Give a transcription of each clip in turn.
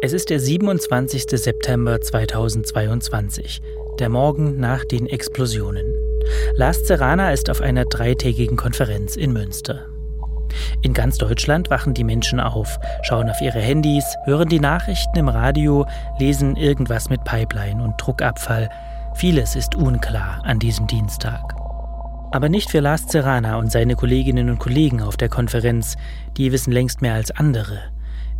Es ist der 27. September 2022, der Morgen nach den Explosionen. Lars Serrana ist auf einer dreitägigen Konferenz in Münster. In ganz Deutschland wachen die Menschen auf, schauen auf ihre Handys, hören die Nachrichten im Radio, lesen irgendwas mit Pipeline und Druckabfall. Vieles ist unklar an diesem Dienstag. Aber nicht für Lars Serrana und seine Kolleginnen und Kollegen auf der Konferenz, die wissen längst mehr als andere.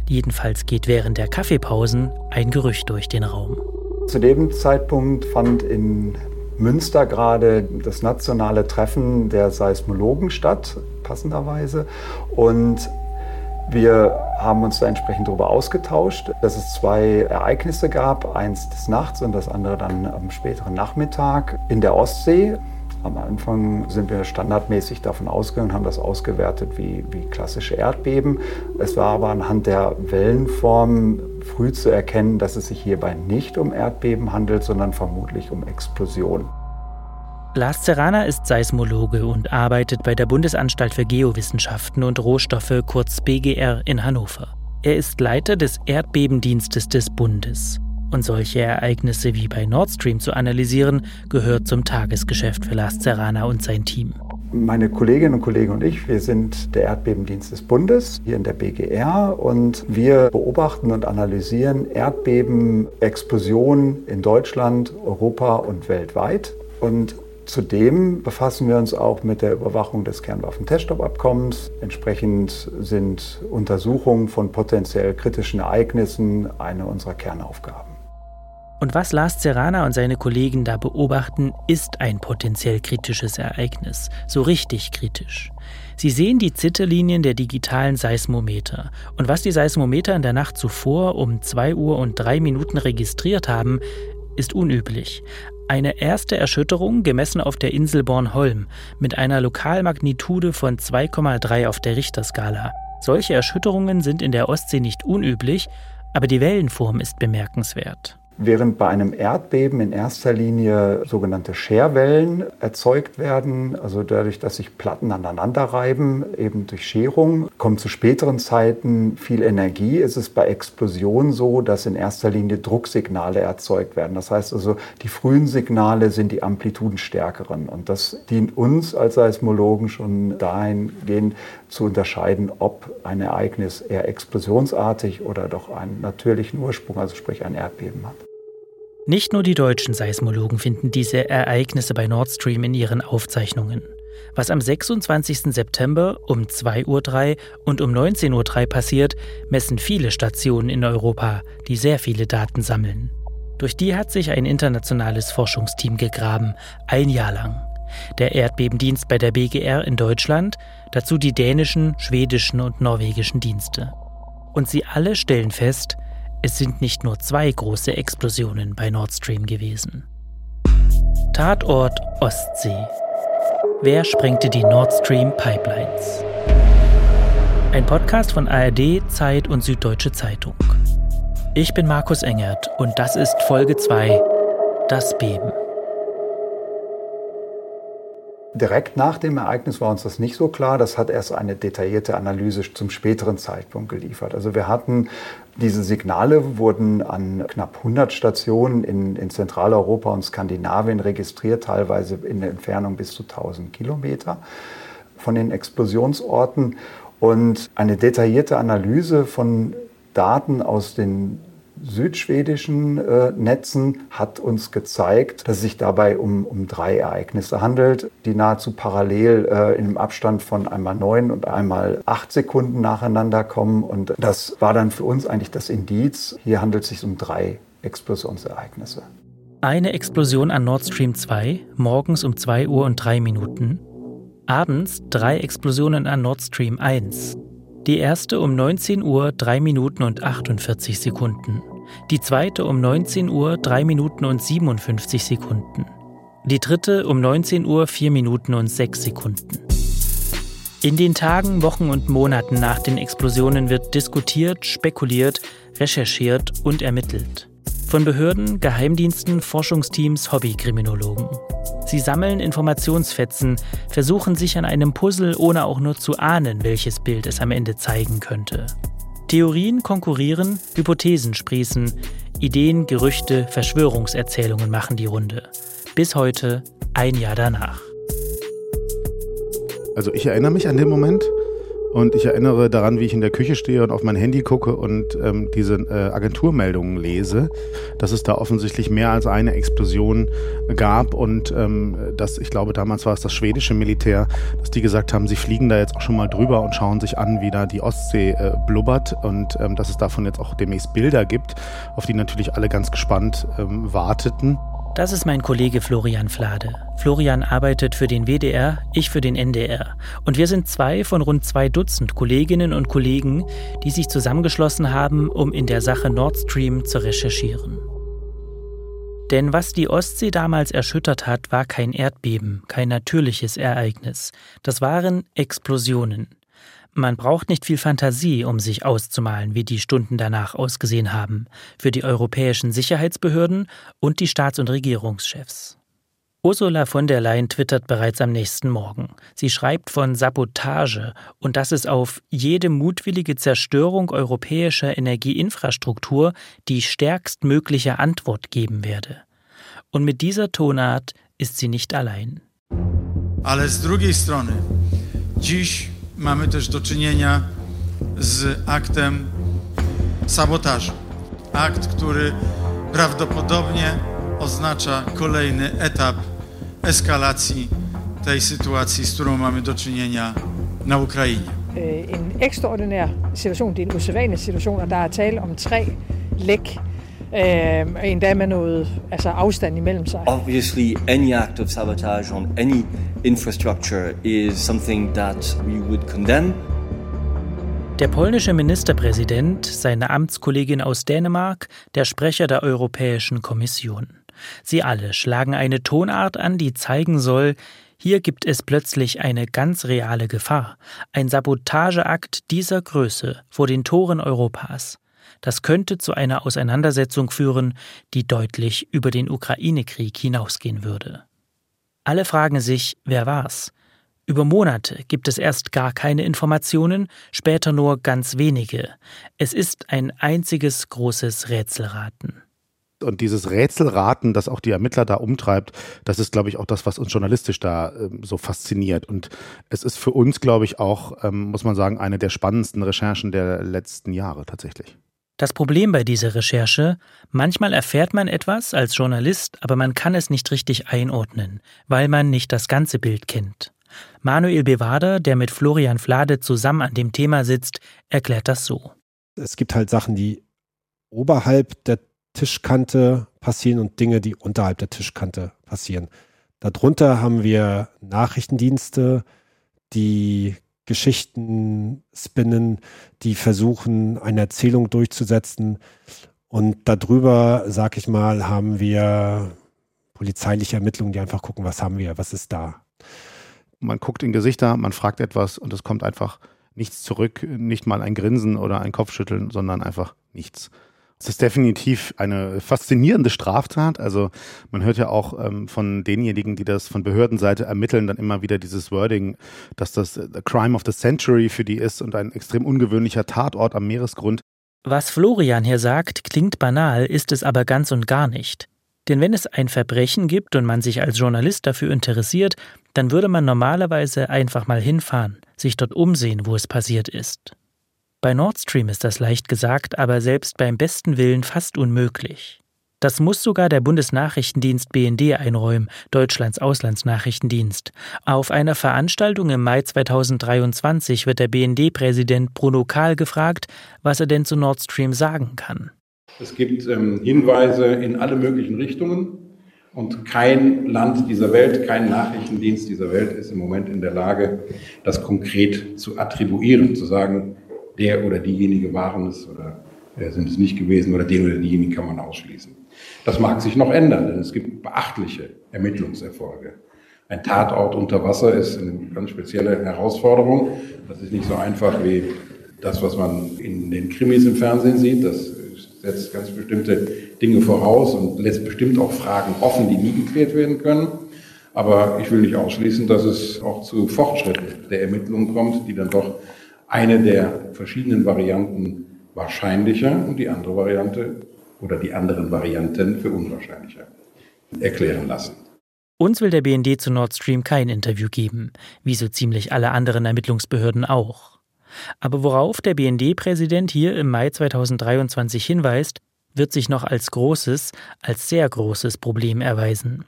Jedenfalls geht während der Kaffeepausen ein Gerücht durch den Raum. Zu dem Zeitpunkt fand in Münster gerade das nationale Treffen der Seismologen statt, passenderweise. Und wir haben uns da entsprechend darüber ausgetauscht, dass es zwei Ereignisse gab, eins des Nachts und das andere dann am späteren Nachmittag in der Ostsee. Am Anfang sind wir standardmäßig davon ausgegangen und haben das ausgewertet wie, wie klassische Erdbeben. Es war aber anhand der Wellenform früh zu erkennen, dass es sich hierbei nicht um Erdbeben handelt, sondern vermutlich um Explosionen. Lars Serrana ist Seismologe und arbeitet bei der Bundesanstalt für Geowissenschaften und Rohstoffe kurz BGR in Hannover. Er ist Leiter des Erdbebendienstes des Bundes. Und solche Ereignisse wie bei Nord Stream zu analysieren, gehört zum Tagesgeschäft für Lars Serrana und sein Team. Meine Kolleginnen und Kollegen und ich, wir sind der Erdbebendienst des Bundes hier in der BGR und wir beobachten und analysieren Erdbeben, Explosionen in Deutschland, Europa und weltweit. Und Zudem befassen wir uns auch mit der Überwachung des Kernwaffenteststoppabkommens. Entsprechend sind Untersuchungen von potenziell kritischen Ereignissen eine unserer Kernaufgaben. Und was Lars Serrana und seine Kollegen da beobachten, ist ein potenziell kritisches Ereignis. So richtig kritisch. Sie sehen die Zitterlinien der digitalen Seismometer. Und was die Seismometer in der Nacht zuvor um 2 Uhr und 3 Minuten registriert haben, ist unüblich. Eine erste Erschütterung gemessen auf der Insel Bornholm mit einer Lokalmagnitude von 2,3 auf der Richterskala. Solche Erschütterungen sind in der Ostsee nicht unüblich, aber die Wellenform ist bemerkenswert. Während bei einem Erdbeben in erster Linie sogenannte Scherwellen erzeugt werden, also dadurch, dass sich Platten aneinander reiben, eben durch Scherung, kommt zu späteren Zeiten viel Energie. Ist es bei Explosionen so, dass in erster Linie Drucksignale erzeugt werden. Das heißt also, die frühen Signale sind die amplitudenstärkeren. Und das dient uns als Seismologen schon dahingehend zu unterscheiden, ob ein Ereignis eher explosionsartig oder doch einen natürlichen Ursprung, also sprich ein Erdbeben hat. Nicht nur die deutschen Seismologen finden diese Ereignisse bei Nord Stream in ihren Aufzeichnungen. Was am 26. September um 2.03 Uhr und um 19.03 Uhr passiert, messen viele Stationen in Europa, die sehr viele Daten sammeln. Durch die hat sich ein internationales Forschungsteam gegraben, ein Jahr lang. Der Erdbebendienst bei der BGR in Deutschland, dazu die dänischen, schwedischen und norwegischen Dienste. Und sie alle stellen fest, es sind nicht nur zwei große Explosionen bei Nord Stream gewesen. Tatort Ostsee. Wer sprengte die Nord Stream Pipelines? Ein Podcast von ARD, Zeit und Süddeutsche Zeitung. Ich bin Markus Engert und das ist Folge 2, das Beben. Direkt nach dem Ereignis war uns das nicht so klar. Das hat erst eine detaillierte Analyse zum späteren Zeitpunkt geliefert. Also wir hatten diese Signale wurden an knapp 100 Stationen in, in Zentraleuropa und Skandinavien registriert, teilweise in der Entfernung bis zu 1000 Kilometer von den Explosionsorten. Und eine detaillierte Analyse von Daten aus den südschwedischen äh, Netzen hat uns gezeigt, dass es sich dabei um, um drei Ereignisse handelt, die nahezu parallel äh, in einem Abstand von einmal neun und einmal acht Sekunden nacheinander kommen. Und das war dann für uns eigentlich das Indiz. Hier handelt es sich um drei Explosionsereignisse. Eine Explosion an Nord Stream 2, morgens um 2 Uhr und 3 Minuten. Abends drei Explosionen an Nord Stream 1, die erste um 19 Uhr 3 Minuten und 48 Sekunden. Die zweite um 19 Uhr 3 Minuten und 57 Sekunden. Die dritte um 19 Uhr 4 Minuten und 6 Sekunden. In den Tagen, Wochen und Monaten nach den Explosionen wird diskutiert, spekuliert, recherchiert und ermittelt. Von Behörden, Geheimdiensten, Forschungsteams, Hobbykriminologen. Sie sammeln Informationsfetzen, versuchen sich an einem Puzzle, ohne auch nur zu ahnen, welches Bild es am Ende zeigen könnte. Theorien konkurrieren, Hypothesen sprießen, Ideen, Gerüchte, Verschwörungserzählungen machen die Runde. Bis heute, ein Jahr danach. Also ich erinnere mich an den Moment, und ich erinnere daran, wie ich in der Küche stehe und auf mein Handy gucke und ähm, diese äh, Agenturmeldungen lese, dass es da offensichtlich mehr als eine Explosion gab und ähm, dass, ich glaube, damals war es das schwedische Militär, dass die gesagt haben, sie fliegen da jetzt auch schon mal drüber und schauen sich an, wie da die Ostsee äh, blubbert und ähm, dass es davon jetzt auch demnächst Bilder gibt, auf die natürlich alle ganz gespannt ähm, warteten. Das ist mein Kollege Florian Flade. Florian arbeitet für den WDR, ich für den NDR. Und wir sind zwei von rund zwei Dutzend Kolleginnen und Kollegen, die sich zusammengeschlossen haben, um in der Sache Nord Stream zu recherchieren. Denn was die Ostsee damals erschüttert hat, war kein Erdbeben, kein natürliches Ereignis. Das waren Explosionen. Man braucht nicht viel Fantasie, um sich auszumalen, wie die Stunden danach ausgesehen haben, für die europäischen Sicherheitsbehörden und die Staats- und Regierungschefs. Ursula von der Leyen twittert bereits am nächsten Morgen. Sie schreibt von Sabotage und dass es auf jede mutwillige Zerstörung europäischer Energieinfrastruktur die stärkstmögliche Antwort geben werde. Und mit dieser Tonart ist sie nicht allein. Ale z drugiej strony, dziś mamy też do czynienia z aktem sabotażu. Akt, który prawdopodobnie oznacza kolejny etap eskalacji tej sytuacji, z którą mamy do czynienia na Ukrainie. En ekstraordinær situation, det er en usædvanlig situation, og der er tale om tre læk øh, endda med noget altså afstand imellem sig. Obviously, any act of sabotage on any infrastructure is something that we would condemn. Der polnische Ministerpräsident, seine Amtskollegin aus Dänemark, der Sprecher der Europäischen Kommission. Sie alle schlagen eine Tonart an, die zeigen soll, hier gibt es plötzlich eine ganz reale Gefahr, ein Sabotageakt dieser Größe vor den Toren Europas. Das könnte zu einer Auseinandersetzung führen, die deutlich über den Ukraine-Krieg hinausgehen würde. Alle fragen sich, wer war's? Über Monate gibt es erst gar keine Informationen, später nur ganz wenige. Es ist ein einziges großes Rätselraten. Und dieses Rätselraten, das auch die Ermittler da umtreibt, das ist, glaube ich, auch das, was uns journalistisch da äh, so fasziniert. Und es ist für uns, glaube ich, auch, ähm, muss man sagen, eine der spannendsten Recherchen der letzten Jahre tatsächlich. Das Problem bei dieser Recherche, manchmal erfährt man etwas als Journalist, aber man kann es nicht richtig einordnen, weil man nicht das ganze Bild kennt. Manuel Bewader, der mit Florian Flade zusammen an dem Thema sitzt, erklärt das so. Es gibt halt Sachen, die oberhalb der Tischkante passieren und Dinge, die unterhalb der Tischkante passieren. Darunter haben wir Nachrichtendienste, die Geschichten spinnen, die versuchen, eine Erzählung durchzusetzen. Und darüber, sag ich mal, haben wir polizeiliche Ermittlungen, die einfach gucken, was haben wir, was ist da. Man guckt in Gesichter, man fragt etwas und es kommt einfach nichts zurück, nicht mal ein Grinsen oder ein Kopfschütteln, sondern einfach nichts. Es ist definitiv eine faszinierende Straftat. Also man hört ja auch ähm, von denjenigen, die das von Behördenseite ermitteln, dann immer wieder dieses Wording, dass das the Crime of the Century für die ist und ein extrem ungewöhnlicher Tatort am Meeresgrund. Was Florian hier sagt, klingt banal, ist es aber ganz und gar nicht. Denn wenn es ein Verbrechen gibt und man sich als Journalist dafür interessiert, dann würde man normalerweise einfach mal hinfahren, sich dort umsehen, wo es passiert ist. Bei Nord Stream ist das leicht gesagt, aber selbst beim besten Willen fast unmöglich. Das muss sogar der Bundesnachrichtendienst BND einräumen, Deutschlands Auslandsnachrichtendienst. Auf einer Veranstaltung im Mai 2023 wird der BND-Präsident Bruno Kahl gefragt, was er denn zu Nord Stream sagen kann. Es gibt ähm, Hinweise in alle möglichen Richtungen und kein Land dieser Welt, kein Nachrichtendienst dieser Welt ist im Moment in der Lage, das konkret zu attribuieren, zu sagen, der oder diejenige waren es oder sind es nicht gewesen oder den oder diejenigen kann man ausschließen. Das mag sich noch ändern, denn es gibt beachtliche Ermittlungserfolge. Ein Tatort unter Wasser ist eine ganz spezielle Herausforderung. Das ist nicht so einfach wie das, was man in den Krimis im Fernsehen sieht. Das setzt ganz bestimmte Dinge voraus und lässt bestimmt auch Fragen offen, die nie geklärt werden können. Aber ich will nicht ausschließen, dass es auch zu Fortschritten der Ermittlungen kommt, die dann doch eine der verschiedenen Varianten wahrscheinlicher und die andere Variante oder die anderen Varianten für unwahrscheinlicher erklären lassen. Uns will der BND zu Nord Stream kein Interview geben, wie so ziemlich alle anderen Ermittlungsbehörden auch. Aber worauf der BND-Präsident hier im Mai 2023 hinweist, wird sich noch als großes, als sehr großes Problem erweisen.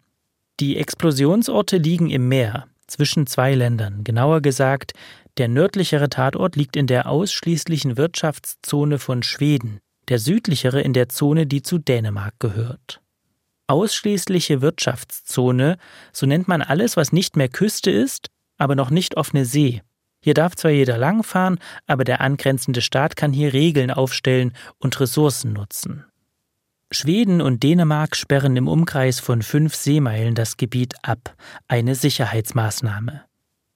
Die Explosionsorte liegen im Meer, zwischen zwei Ländern, genauer gesagt, der nördlichere Tatort liegt in der ausschließlichen Wirtschaftszone von Schweden, der südlichere in der Zone, die zu Dänemark gehört. Ausschließliche Wirtschaftszone, so nennt man alles, was nicht mehr Küste ist, aber noch nicht offene See. Hier darf zwar jeder langfahren, aber der angrenzende Staat kann hier Regeln aufstellen und Ressourcen nutzen. Schweden und Dänemark sperren im Umkreis von fünf Seemeilen das Gebiet ab, eine Sicherheitsmaßnahme.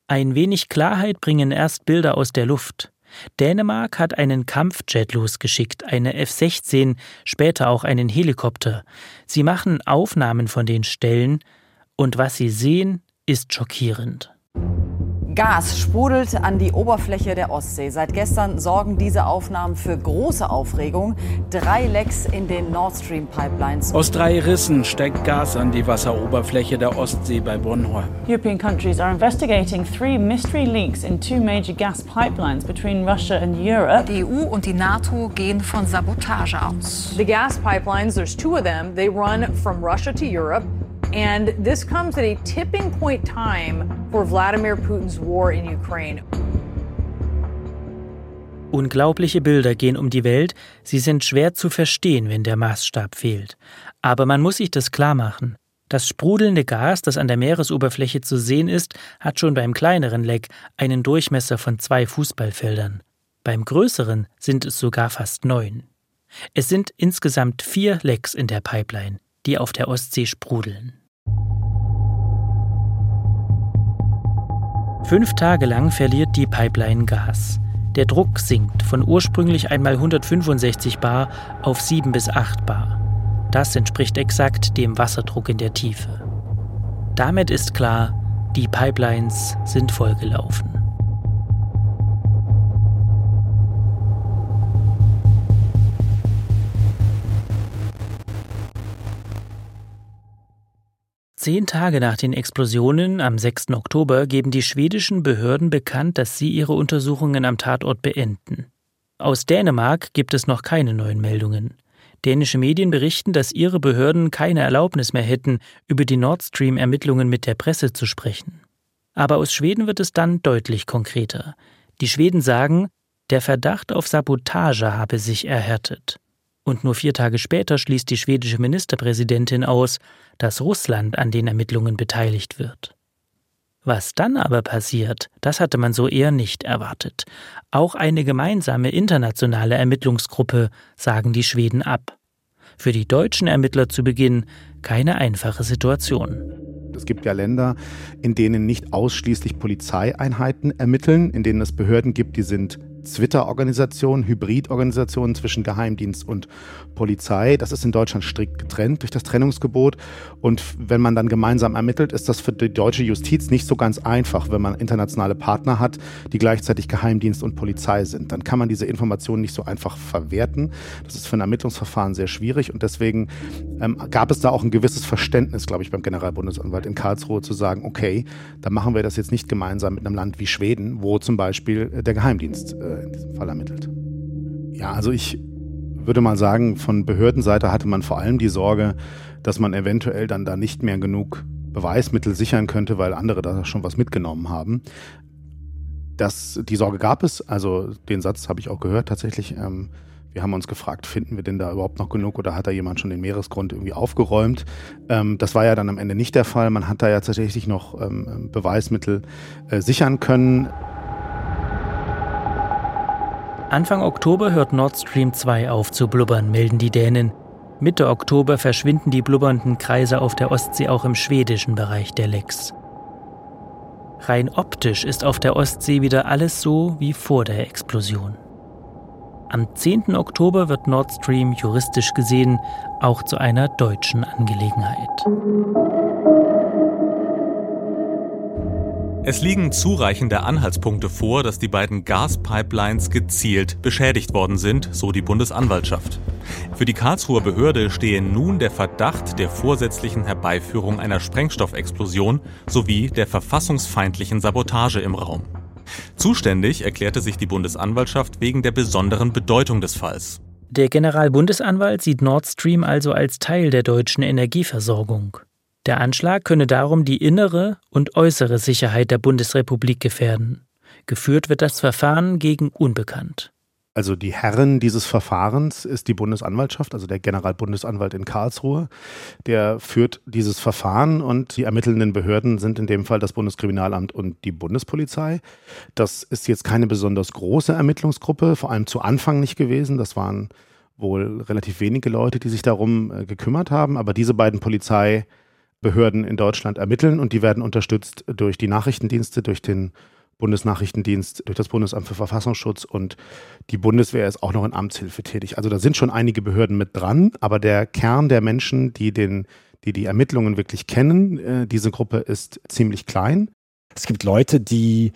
Ein wenig Klarheit bringen erst Bilder aus der Luft. Dänemark hat einen Kampfjet losgeschickt, eine F-16, später auch einen Helikopter. Sie machen Aufnahmen von den Stellen, und was sie sehen, ist schockierend. Gas sprudelt an die Oberfläche der Ostsee. Seit gestern sorgen diese Aufnahmen für große Aufregung. Drei Lecks in den Nord Stream Pipelines. Aus drei Rissen steckt Gas an die Wasseroberfläche der Ostsee bei Bornholm. European countries are investigating three mystery leaks in two major gas pipelines between Russia and Europe. Die EU und die NATO gehen von Sabotage aus. The gas pipelines, there's two of them, they run from Russia to Europe. And this comes at a tipping point time for Vladimir Putin's war in Ukraine. Unglaubliche Bilder gehen um die Welt, sie sind schwer zu verstehen, wenn der Maßstab fehlt. Aber man muss sich das klar machen. Das sprudelnde Gas, das an der Meeresoberfläche zu sehen ist, hat schon beim kleineren Leck einen Durchmesser von zwei Fußballfeldern. Beim größeren sind es sogar fast neun. Es sind insgesamt vier Lecks in der Pipeline, die auf der Ostsee sprudeln. Fünf Tage lang verliert die Pipeline Gas. Der Druck sinkt von ursprünglich einmal 165 Bar auf 7 bis 8 Bar. Das entspricht exakt dem Wasserdruck in der Tiefe. Damit ist klar, die Pipelines sind vollgelaufen. Zehn Tage nach den Explosionen am 6. Oktober geben die schwedischen Behörden bekannt, dass sie ihre Untersuchungen am Tatort beenden. Aus Dänemark gibt es noch keine neuen Meldungen. Dänische Medien berichten, dass ihre Behörden keine Erlaubnis mehr hätten, über die Nord Stream-Ermittlungen mit der Presse zu sprechen. Aber aus Schweden wird es dann deutlich konkreter. Die Schweden sagen, der Verdacht auf Sabotage habe sich erhärtet. Und nur vier Tage später schließt die schwedische Ministerpräsidentin aus, dass Russland an den Ermittlungen beteiligt wird. Was dann aber passiert, das hatte man so eher nicht erwartet. Auch eine gemeinsame internationale Ermittlungsgruppe sagen die Schweden ab. Für die deutschen Ermittler zu Beginn keine einfache Situation. Es gibt ja Länder, in denen nicht ausschließlich Polizeieinheiten ermitteln, in denen es Behörden gibt, die sind Twitter-Organisation, Hybridorganisation zwischen Geheimdienst und Polizei. Das ist in Deutschland strikt getrennt durch das Trennungsgebot. Und wenn man dann gemeinsam ermittelt, ist das für die deutsche Justiz nicht so ganz einfach, wenn man internationale Partner hat, die gleichzeitig Geheimdienst und Polizei sind. Dann kann man diese Informationen nicht so einfach verwerten. Das ist für ein Ermittlungsverfahren sehr schwierig und deswegen ähm, gab es da auch ein gewisses Verständnis, glaube ich, beim Generalbundesanwalt in Karlsruhe zu sagen, okay, dann machen wir das jetzt nicht gemeinsam mit einem Land wie Schweden, wo zum Beispiel der Geheimdienst äh, in diesem Fall ermittelt. Ja, also ich würde mal sagen, von Behördenseite hatte man vor allem die Sorge, dass man eventuell dann da nicht mehr genug Beweismittel sichern könnte, weil andere da schon was mitgenommen haben. Das, die Sorge gab es, also den Satz habe ich auch gehört tatsächlich. Ähm, wir haben uns gefragt, finden wir denn da überhaupt noch genug oder hat da jemand schon den Meeresgrund irgendwie aufgeräumt? Ähm, das war ja dann am Ende nicht der Fall. Man hat da ja tatsächlich noch ähm, Beweismittel äh, sichern können. Anfang Oktober hört Nord Stream 2 auf zu blubbern, melden die Dänen. Mitte Oktober verschwinden die blubbernden Kreise auf der Ostsee auch im schwedischen Bereich der Lecks. Rein optisch ist auf der Ostsee wieder alles so wie vor der Explosion. Am 10. Oktober wird Nord Stream juristisch gesehen auch zu einer deutschen Angelegenheit. Es liegen zureichende Anhaltspunkte vor, dass die beiden Gaspipelines gezielt beschädigt worden sind, so die Bundesanwaltschaft. Für die Karlsruher Behörde stehe nun der Verdacht der vorsätzlichen Herbeiführung einer Sprengstoffexplosion sowie der verfassungsfeindlichen Sabotage im Raum. Zuständig erklärte sich die Bundesanwaltschaft wegen der besonderen Bedeutung des Falls. Der Generalbundesanwalt sieht Nord Stream also als Teil der deutschen Energieversorgung. Der Anschlag könne darum die innere und äußere Sicherheit der Bundesrepublik gefährden. Geführt wird das Verfahren gegen Unbekannt. Also die Herren dieses Verfahrens ist die Bundesanwaltschaft, also der Generalbundesanwalt in Karlsruhe. Der führt dieses Verfahren und die ermittelnden Behörden sind in dem Fall das Bundeskriminalamt und die Bundespolizei. Das ist jetzt keine besonders große Ermittlungsgruppe, vor allem zu Anfang nicht gewesen. Das waren wohl relativ wenige Leute, die sich darum äh, gekümmert haben. Aber diese beiden Polizei Behörden in Deutschland ermitteln und die werden unterstützt durch die Nachrichtendienste, durch den Bundesnachrichtendienst, durch das Bundesamt für Verfassungsschutz und die Bundeswehr ist auch noch in Amtshilfe tätig. Also da sind schon einige Behörden mit dran, aber der Kern der Menschen, die den, die, die Ermittlungen wirklich kennen, äh, diese Gruppe ist ziemlich klein. Es gibt Leute, die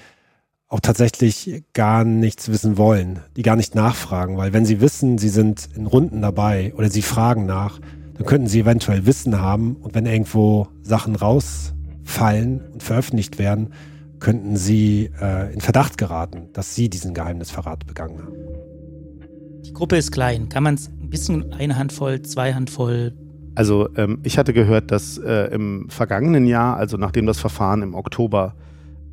auch tatsächlich gar nichts wissen wollen, die gar nicht nachfragen, weil wenn sie wissen, sie sind in Runden dabei oder sie fragen nach, dann könnten sie eventuell Wissen haben und wenn irgendwo Sachen rausfallen und veröffentlicht werden, könnten sie äh, in Verdacht geraten, dass sie diesen Geheimnisverrat begangen haben. Die Gruppe ist klein. Kann man es ein bisschen eine Handvoll, zwei Handvoll? Also ähm, ich hatte gehört, dass äh, im vergangenen Jahr, also nachdem das Verfahren im Oktober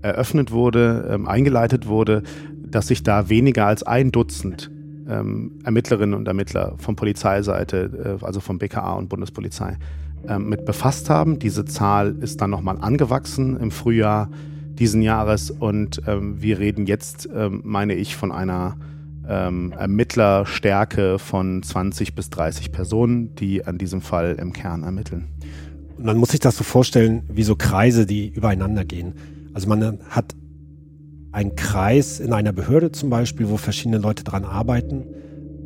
eröffnet wurde, ähm, eingeleitet wurde, dass sich da weniger als ein Dutzend ähm, Ermittlerinnen und Ermittler von Polizeiseite, äh, also vom BKA und Bundespolizei, äh, mit befasst haben. Diese Zahl ist dann nochmal angewachsen im Frühjahr diesen Jahres und ähm, wir reden jetzt, ähm, meine ich, von einer ähm, Ermittlerstärke von 20 bis 30 Personen, die an diesem Fall im Kern ermitteln. Man muss sich das so vorstellen, wie so Kreise, die übereinander gehen. Also man hat ein Kreis in einer Behörde zum Beispiel, wo verschiedene Leute dran arbeiten.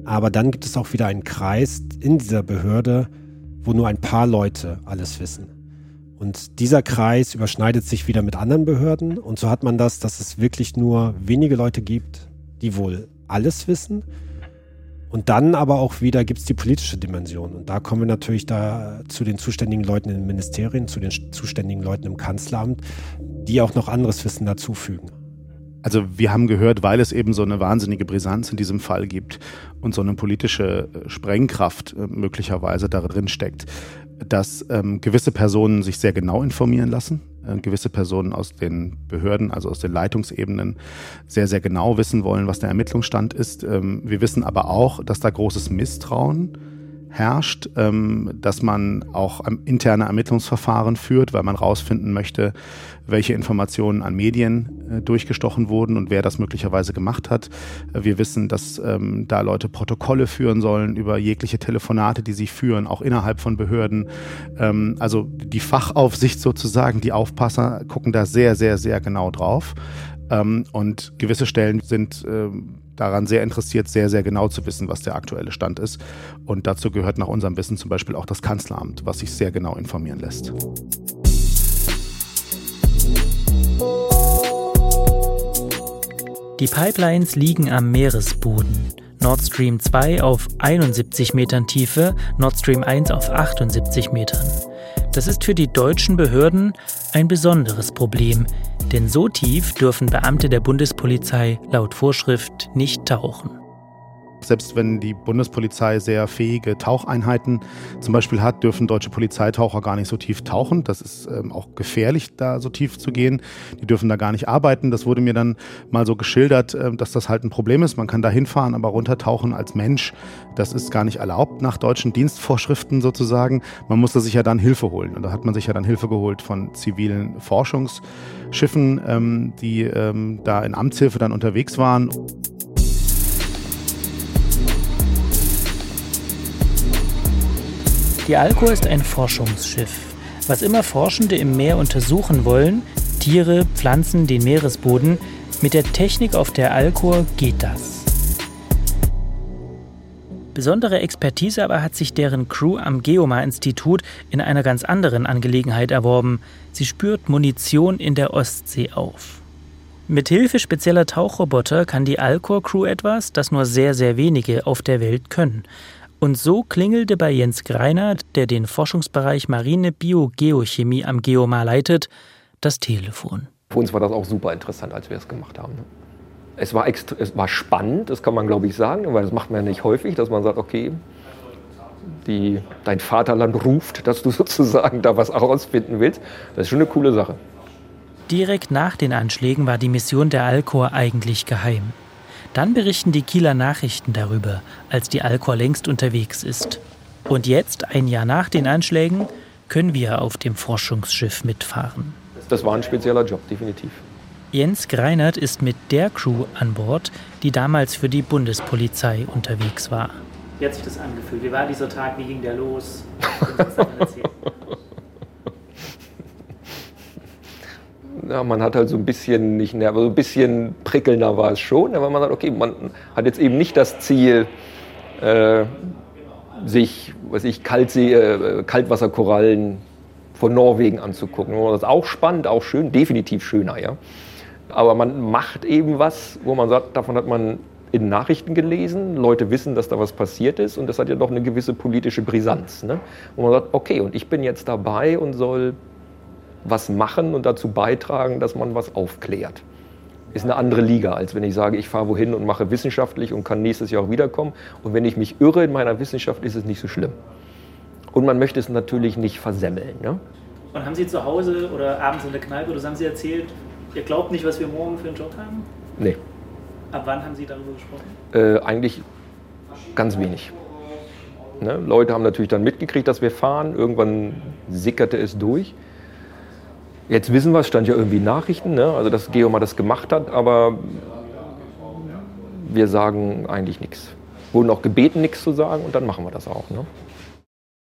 Aber dann gibt es auch wieder einen Kreis in dieser Behörde, wo nur ein paar Leute alles wissen. Und dieser Kreis überschneidet sich wieder mit anderen Behörden. Und so hat man das, dass es wirklich nur wenige Leute gibt, die wohl alles wissen. Und dann aber auch wieder gibt es die politische Dimension. Und da kommen wir natürlich da zu den zuständigen Leuten in den Ministerien, zu den zuständigen Leuten im Kanzleramt, die auch noch anderes Wissen dazufügen. Also wir haben gehört, weil es eben so eine wahnsinnige Brisanz in diesem Fall gibt und so eine politische äh, Sprengkraft äh, möglicherweise darin steckt, dass ähm, gewisse Personen sich sehr genau informieren lassen, äh, gewisse Personen aus den Behörden, also aus den Leitungsebenen, sehr, sehr genau wissen wollen, was der Ermittlungsstand ist. Ähm, wir wissen aber auch, dass da großes Misstrauen herrscht, ähm, dass man auch interne Ermittlungsverfahren führt, weil man herausfinden möchte, welche Informationen an Medien äh, durchgestochen wurden und wer das möglicherweise gemacht hat. Äh, wir wissen, dass ähm, da Leute Protokolle führen sollen über jegliche Telefonate, die sie führen, auch innerhalb von Behörden. Ähm, also die Fachaufsicht sozusagen, die Aufpasser gucken da sehr, sehr, sehr genau drauf. Und gewisse Stellen sind daran sehr interessiert, sehr, sehr genau zu wissen, was der aktuelle Stand ist. Und dazu gehört nach unserem Wissen zum Beispiel auch das Kanzleramt, was sich sehr genau informieren lässt. Die Pipelines liegen am Meeresboden. Nord Stream 2 auf 71 Metern Tiefe, Nord Stream 1 auf 78 Metern. Das ist für die deutschen Behörden ein besonderes Problem, denn so tief dürfen Beamte der Bundespolizei laut Vorschrift nicht tauchen. Selbst wenn die Bundespolizei sehr fähige Taucheinheiten zum Beispiel hat, dürfen deutsche Polizeitaucher gar nicht so tief tauchen. Das ist ähm, auch gefährlich, da so tief zu gehen. Die dürfen da gar nicht arbeiten. Das wurde mir dann mal so geschildert, äh, dass das halt ein Problem ist. Man kann da hinfahren, aber runtertauchen als Mensch, das ist gar nicht erlaubt nach deutschen Dienstvorschriften sozusagen. Man musste sich ja dann Hilfe holen. Und da hat man sich ja dann Hilfe geholt von zivilen Forschungsschiffen, ähm, die ähm, da in Amtshilfe dann unterwegs waren. Die Alcor ist ein Forschungsschiff. Was immer Forschende im Meer untersuchen wollen, Tiere, Pflanzen, den Meeresboden, mit der Technik auf der Alcor geht das. Besondere Expertise aber hat sich deren Crew am Geomar-Institut in einer ganz anderen Angelegenheit erworben. Sie spürt Munition in der Ostsee auf. Mit Hilfe spezieller Tauchroboter kann die Alcor-Crew etwas, das nur sehr, sehr wenige auf der Welt können. Und so klingelte bei Jens Greinert, der den Forschungsbereich Marine Biogeochemie am Geomar leitet, das Telefon. Für uns war das auch super interessant, als wir es gemacht haben. Es war, es war spannend, das kann man glaube ich sagen, weil das macht man ja nicht häufig, dass man sagt, okay, die, dein Vaterland ruft, dass du sozusagen da was herausfinden willst. Das ist schon eine coole Sache. Direkt nach den Anschlägen war die Mission der Alcor eigentlich geheim. Dann berichten die Kieler Nachrichten darüber, als die Alcor längst unterwegs ist. Und jetzt, ein Jahr nach den Anschlägen, können wir auf dem Forschungsschiff mitfahren. Das war ein spezieller Job, definitiv. Jens Greinert ist mit der Crew an Bord, die damals für die Bundespolizei unterwegs war. Wie hat sich das angefühlt? Wie war dieser Tag? Wie ging der los? ja, man hat halt so ein bisschen nicht nervös, so ein bisschen prickelnder war es schon, aber man sagt, okay, man hat jetzt eben nicht das Ziel, äh, sich, was ich, Kaltsee, äh, Kaltwasserkorallen von Norwegen anzugucken. Das ist auch spannend, auch schön, definitiv schöner, ja. Aber man macht eben was, wo man sagt, davon hat man in Nachrichten gelesen, Leute wissen, dass da was passiert ist und das hat ja doch eine gewisse politische Brisanz. Ne? Wo man sagt, okay, und ich bin jetzt dabei und soll was machen und dazu beitragen, dass man was aufklärt. Ist eine andere Liga, als wenn ich sage, ich fahre wohin und mache wissenschaftlich und kann nächstes Jahr auch wiederkommen. Und wenn ich mich irre in meiner Wissenschaft, ist es nicht so schlimm. Und man möchte es natürlich nicht versemmeln. Ne? Und haben Sie zu Hause oder abends in der Kneipe oder haben Sie erzählt, ihr glaubt nicht, was wir morgen für einen Job haben? Nee. Ab wann haben Sie darüber gesprochen? Äh, eigentlich ganz wenig. Ne? Leute haben natürlich dann mitgekriegt, dass wir fahren. Irgendwann sickerte es durch. Jetzt wissen wir, es stand ja irgendwie in Nachrichten, ne? also dass Geoma das gemacht hat, aber wir sagen eigentlich nichts. Wurden auch gebeten, nichts zu sagen und dann machen wir das auch. Ne?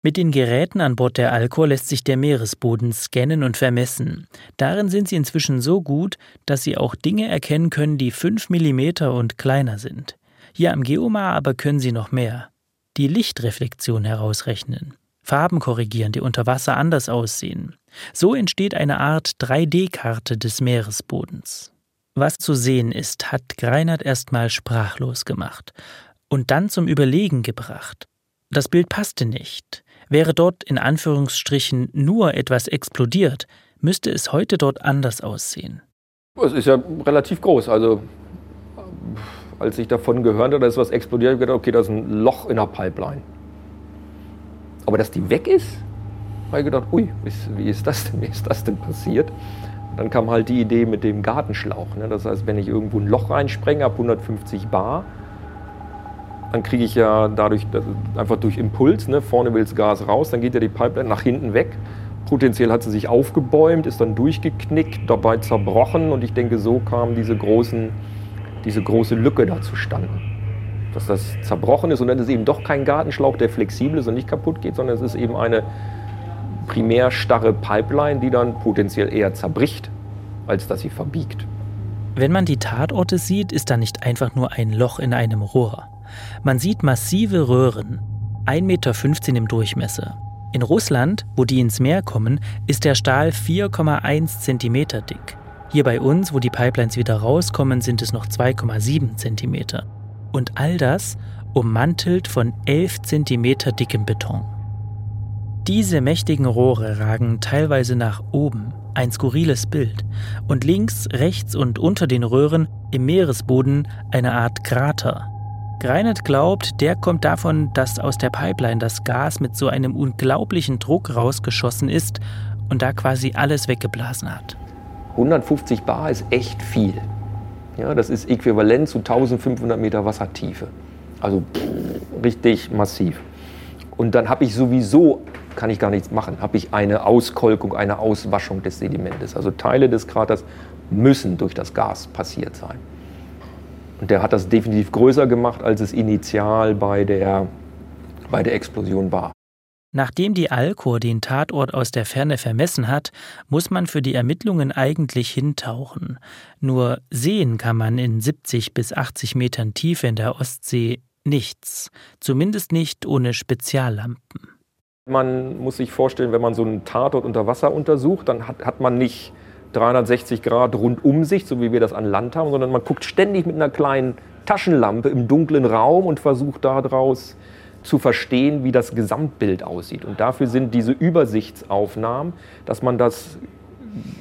Mit den Geräten an Bord der Alcor lässt sich der Meeresboden scannen und vermessen. Darin sind sie inzwischen so gut, dass sie auch Dinge erkennen können, die 5 mm und kleiner sind. Hier am Geomar aber können sie noch mehr. Die Lichtreflexion herausrechnen. Farben korrigieren, die unter Wasser anders aussehen. So entsteht eine Art 3D-Karte des Meeresbodens. Was zu sehen ist, hat Greinert erstmal sprachlos gemacht und dann zum Überlegen gebracht. Das Bild passte nicht. Wäre dort in Anführungsstrichen nur etwas explodiert, müsste es heute dort anders aussehen. Es ist ja relativ groß. Also als ich davon gehört habe, dass was explodiert, habe ich gedacht, okay, da ist ein Loch in der Pipeline. Aber dass die weg ist, habe ich gedacht, ui, wie ist das denn, wie ist das denn passiert? Dann kam halt die Idee mit dem Gartenschlauch. Ne? Das heißt, wenn ich irgendwo ein Loch reinsprenge ab 150 Bar, dann kriege ich ja dadurch einfach durch Impuls, ne, vorne will das Gas raus, dann geht ja die Pipeline nach hinten weg. Potenziell hat sie sich aufgebäumt, ist dann durchgeknickt, dabei zerbrochen und ich denke, so kam diese, großen, diese große Lücke da zustande. Dass das zerbrochen ist und dann ist eben doch kein Gartenschlauch, der flexibel ist und nicht kaputt geht, sondern es ist eben eine primär starre Pipeline, die dann potenziell eher zerbricht, als dass sie verbiegt. Wenn man die Tatorte sieht, ist da nicht einfach nur ein Loch in einem Rohr. Man sieht massive Röhren, 1,15 Meter im Durchmesser. In Russland, wo die ins Meer kommen, ist der Stahl 4,1 Zentimeter dick. Hier bei uns, wo die Pipelines wieder rauskommen, sind es noch 2,7 Zentimeter. Und all das ummantelt von 11 Zentimeter dickem Beton. Diese mächtigen Rohre ragen teilweise nach oben, ein skurriles Bild, und links, rechts und unter den Röhren im Meeresboden eine Art Krater, Greinert glaubt, der kommt davon, dass aus der Pipeline das Gas mit so einem unglaublichen Druck rausgeschossen ist und da quasi alles weggeblasen hat. 150 Bar ist echt viel. Ja, das ist äquivalent zu 1500 Meter Wassertiefe. Also pff, richtig massiv. Und dann habe ich sowieso, kann ich gar nichts machen, habe ich eine Auskolkung, eine Auswaschung des Sedimentes. Also Teile des Kraters müssen durch das Gas passiert sein. Und der hat das definitiv größer gemacht, als es initial bei der, bei der Explosion war. Nachdem die Alcor den Tatort aus der Ferne vermessen hat, muss man für die Ermittlungen eigentlich hintauchen. Nur sehen kann man in 70 bis 80 Metern Tiefe in der Ostsee Nichts, zumindest nicht ohne Speziallampen. Man muss sich vorstellen, wenn man so einen Tatort unter Wasser untersucht, dann hat, hat man nicht 360 Grad rund um sich, so wie wir das an Land haben, sondern man guckt ständig mit einer kleinen Taschenlampe im dunklen Raum und versucht daraus zu verstehen, wie das Gesamtbild aussieht. Und dafür sind diese Übersichtsaufnahmen, dass man das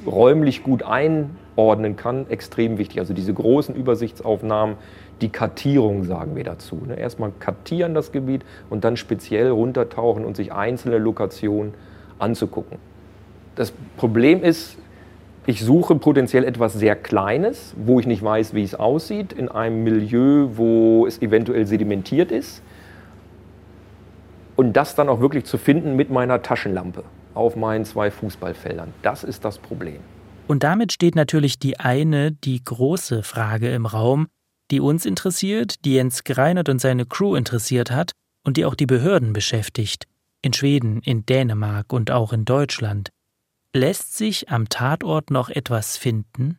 räumlich gut einordnen kann, extrem wichtig. Also diese großen Übersichtsaufnahmen, die Kartierung sagen wir dazu. Ne? Erstmal kartieren das Gebiet und dann speziell runtertauchen und sich einzelne Lokationen anzugucken. Das Problem ist, ich suche potenziell etwas sehr Kleines, wo ich nicht weiß, wie es aussieht, in einem Milieu, wo es eventuell sedimentiert ist. Und das dann auch wirklich zu finden mit meiner Taschenlampe auf meinen zwei Fußballfeldern. Das ist das Problem. Und damit steht natürlich die eine, die große Frage im Raum, die uns interessiert, die Jens Greinert und seine Crew interessiert hat und die auch die Behörden beschäftigt. In Schweden, in Dänemark und auch in Deutschland. Lässt sich am Tatort noch etwas finden?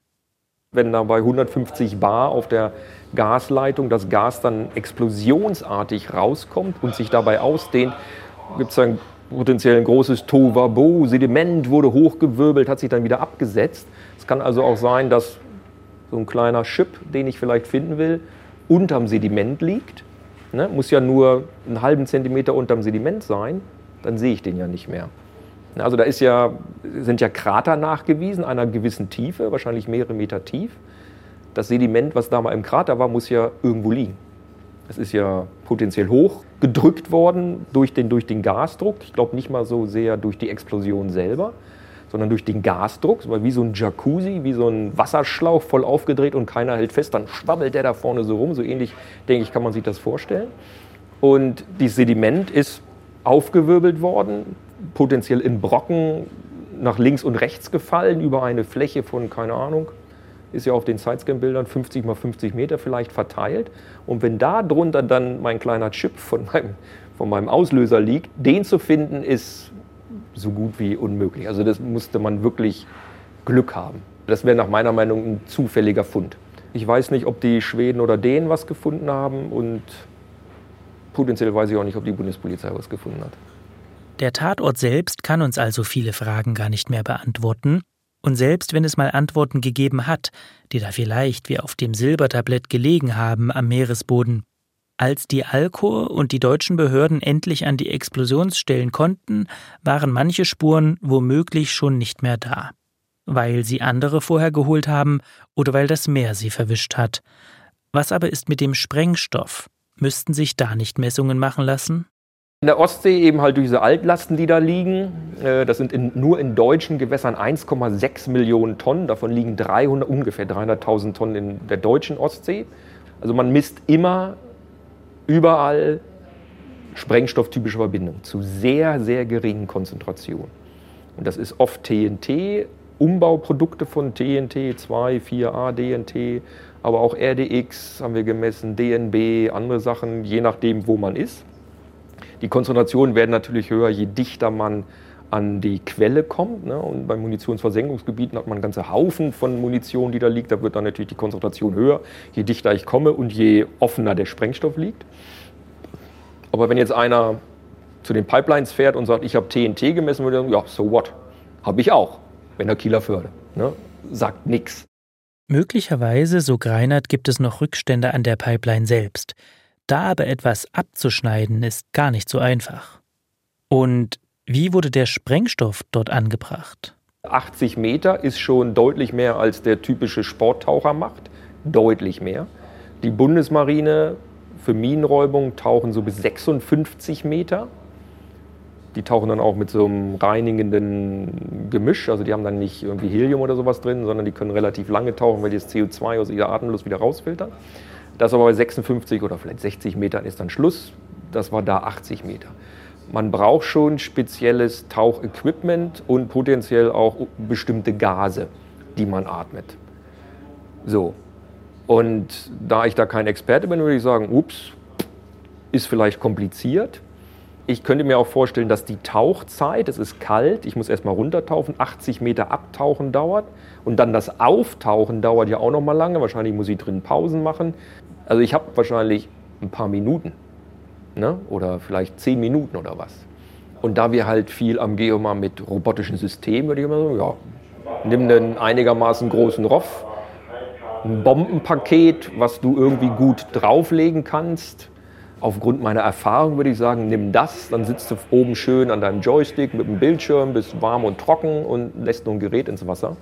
Wenn da bei 150 Bar auf der Gasleitung das Gas dann explosionsartig rauskommt und sich dabei ausdehnt, gibt es dann potenziell ein großes Tovabo, Sediment wurde hochgewirbelt, hat sich dann wieder abgesetzt. Es kann also auch sein, dass so ein kleiner Chip, den ich vielleicht finden will, unterm Sediment liegt. Ne? Muss ja nur einen halben Zentimeter unterm Sediment sein, dann sehe ich den ja nicht mehr. Also da ist ja, sind ja Krater nachgewiesen einer gewissen Tiefe, wahrscheinlich mehrere Meter tief. Das Sediment, was da mal im Krater war, muss ja irgendwo liegen. Es ist ja potenziell hoch gedrückt worden durch den, durch den Gasdruck. Ich glaube nicht mal so sehr durch die Explosion selber, sondern durch den Gasdruck. Wie so ein Jacuzzi, wie so ein Wasserschlauch voll aufgedreht und keiner hält fest, dann schwabbelt der da vorne so rum. So ähnlich, denke ich, kann man sich das vorstellen. Und dieses Sediment ist aufgewirbelt worden, potenziell in Brocken nach links und rechts gefallen über eine Fläche von, keine Ahnung, ist ja auf den Sidescan-Bildern 50 mal 50 Meter vielleicht verteilt. Und wenn da drunter dann mein kleiner Chip von meinem, von meinem Auslöser liegt, den zu finden, ist so gut wie unmöglich. Also das musste man wirklich Glück haben. Das wäre nach meiner Meinung ein zufälliger Fund. Ich weiß nicht, ob die Schweden oder Dänen was gefunden haben und potenziell weiß ich auch nicht, ob die Bundespolizei was gefunden hat. Der Tatort selbst kann uns also viele Fragen gar nicht mehr beantworten. Und selbst wenn es mal Antworten gegeben hat, die da vielleicht wie auf dem Silbertablett gelegen haben am Meeresboden, als die Alkor und die deutschen Behörden endlich an die Explosionsstellen konnten, waren manche Spuren womöglich schon nicht mehr da. Weil sie andere vorher geholt haben oder weil das Meer sie verwischt hat. Was aber ist mit dem Sprengstoff? Müssten sich da nicht Messungen machen lassen? In der Ostsee eben halt durch diese Altlasten, die da liegen. Äh, das sind in, nur in deutschen Gewässern 1,6 Millionen Tonnen. Davon liegen 300, ungefähr 300.000 Tonnen in der deutschen Ostsee. Also man misst immer überall sprengstofftypische Verbindungen zu sehr, sehr geringen Konzentrationen. Und das ist oft TNT, Umbauprodukte von TNT, 2, 4a DNT, aber auch RDX haben wir gemessen, DNB, andere Sachen, je nachdem, wo man ist. Die Konzentrationen werden natürlich höher, je dichter man an die Quelle kommt. Ne? Und bei Munitionsversenkungsgebieten hat man ganze Haufen von Munition, die da liegt. Da wird dann natürlich die Konzentration höher, je dichter ich komme und je offener der Sprengstoff liegt. Aber wenn jetzt einer zu den Pipelines fährt und sagt, ich habe TNT gemessen, würde er sagen, ja, so what? Habe ich auch, wenn der Kieler Förde. Ne? Sagt nichts. Möglicherweise, so Greinert, gibt es noch Rückstände an der Pipeline selbst. Da aber etwas abzuschneiden ist gar nicht so einfach. Und wie wurde der Sprengstoff dort angebracht? 80 Meter ist schon deutlich mehr als der typische Sporttaucher macht. Deutlich mehr. Die Bundesmarine für Minenräubung tauchen so bis 56 Meter. Die tauchen dann auch mit so einem reinigenden Gemisch. Also die haben dann nicht irgendwie Helium oder sowas drin, sondern die können relativ lange tauchen, weil die das CO2 aus ihrer Atemluft wieder rausfiltern. Das aber bei 56 oder vielleicht 60 Metern ist dann Schluss. Das war da 80 Meter. Man braucht schon spezielles Tauchequipment und potenziell auch bestimmte Gase, die man atmet. So. Und da ich da kein Experte bin, würde ich sagen, ups, ist vielleicht kompliziert. Ich könnte mir auch vorstellen, dass die Tauchzeit, es ist kalt, ich muss erstmal runtertauchen, 80 Meter abtauchen dauert und dann das Auftauchen dauert ja auch noch mal lange. Wahrscheinlich muss ich drin Pausen machen. Also ich habe wahrscheinlich ein paar Minuten. Ne? Oder vielleicht zehn Minuten oder was. Und da wir halt viel am Geomar mit robotischen Systemen, würde ich immer sagen, ja, nimm einen einigermaßen großen Roff, ein Bombenpaket, was du irgendwie gut drauflegen kannst. Aufgrund meiner Erfahrung würde ich sagen, nimm das, dann sitzt du oben schön an deinem Joystick mit dem Bildschirm, bist warm und trocken und lässt nur ein Gerät ins Wasser.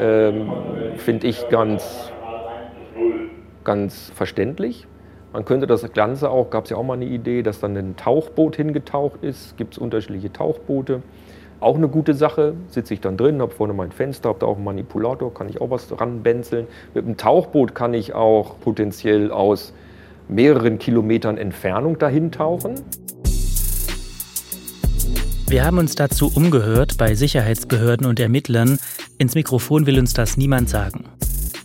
Ähm, Finde ich ganz, ganz verständlich. Man könnte das Ganze auch, gab es ja auch mal eine Idee, dass dann ein Tauchboot hingetaucht ist. Gibt es unterschiedliche Tauchboote. Auch eine gute Sache, sitze ich dann drin, habe vorne mein Fenster, habe da auch einen Manipulator, kann ich auch was ranbenzeln. Mit dem Tauchboot kann ich auch potenziell aus mehreren Kilometern Entfernung dahin tauchen. Wir haben uns dazu umgehört bei Sicherheitsbehörden und Ermittlern. Ins Mikrofon will uns das niemand sagen.